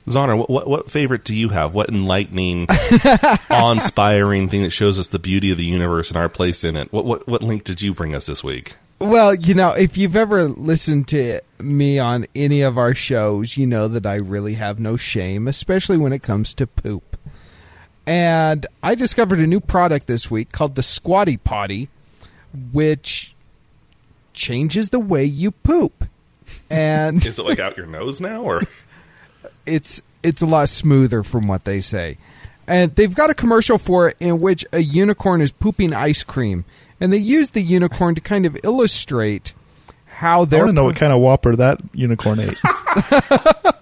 Zonner, what, what what favorite do you have? What enlightening, awe-inspiring thing that shows us the beauty of the universe and our place in it? What what what link did you bring us this week? Well, you know, if you've ever listened to me on any of our shows, you know that I really have no shame, especially when it comes to poop. And I discovered a new product this week called the Squatty Potty, which changes the way you poop. And Is it like out your nose now, or it's it's a lot smoother from what they say. And they've got a commercial for it in which a unicorn is pooping ice cream, and they use the unicorn to kind of illustrate how they're I want to know po- what kind of whopper that unicorn ate.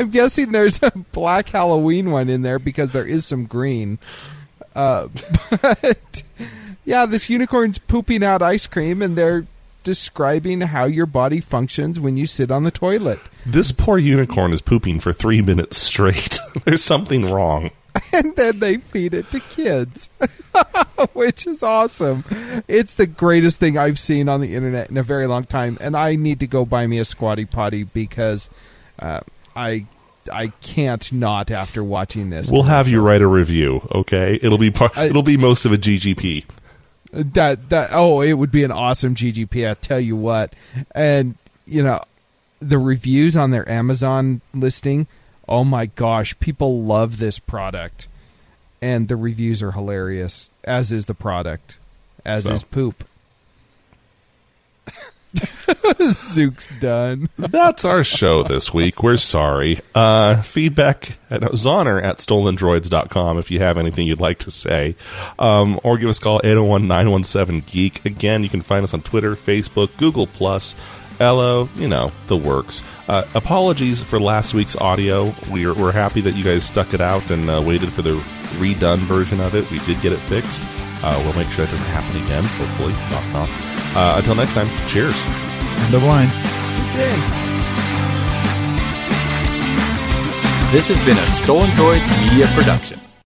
I'm guessing there's a black Halloween one in there because there is some green. Uh, but yeah, this unicorn's pooping out ice cream, and they're describing how your body functions when you sit on the toilet. this poor unicorn is pooping for three minutes straight? There's something wrong. and then they feed it to kids, which is awesome. It's the greatest thing I've seen on the internet in a very long time, and I need to go buy me a squatty potty because uh, I I can't not after watching this. We'll have you write a review, okay? It'll be par- I- it'll be most of a GGP. that that oh, it would be an awesome GGP. I tell you what, and you know the reviews on their Amazon listing. Oh my gosh, people love this product, and the reviews are hilarious. As is the product, as So. is poop. Zook's done. That's our show this week. We're sorry. Uh, feedback at Zonner at stolendroids.com if you have anything you'd like to say. Um, or give us a call 801 917 Geek. Again, you can find us on Twitter, Facebook, Google, Plus, Ello, you know, the works. Uh, apologies for last week's audio. We're, we're happy that you guys stuck it out and uh, waited for the redone version of it. We did get it fixed. Uh, we'll make sure that doesn't happen again, hopefully. Knock, knock. Uh, until next time, cheers. End of line. This has been a Stolen Droids Media Production.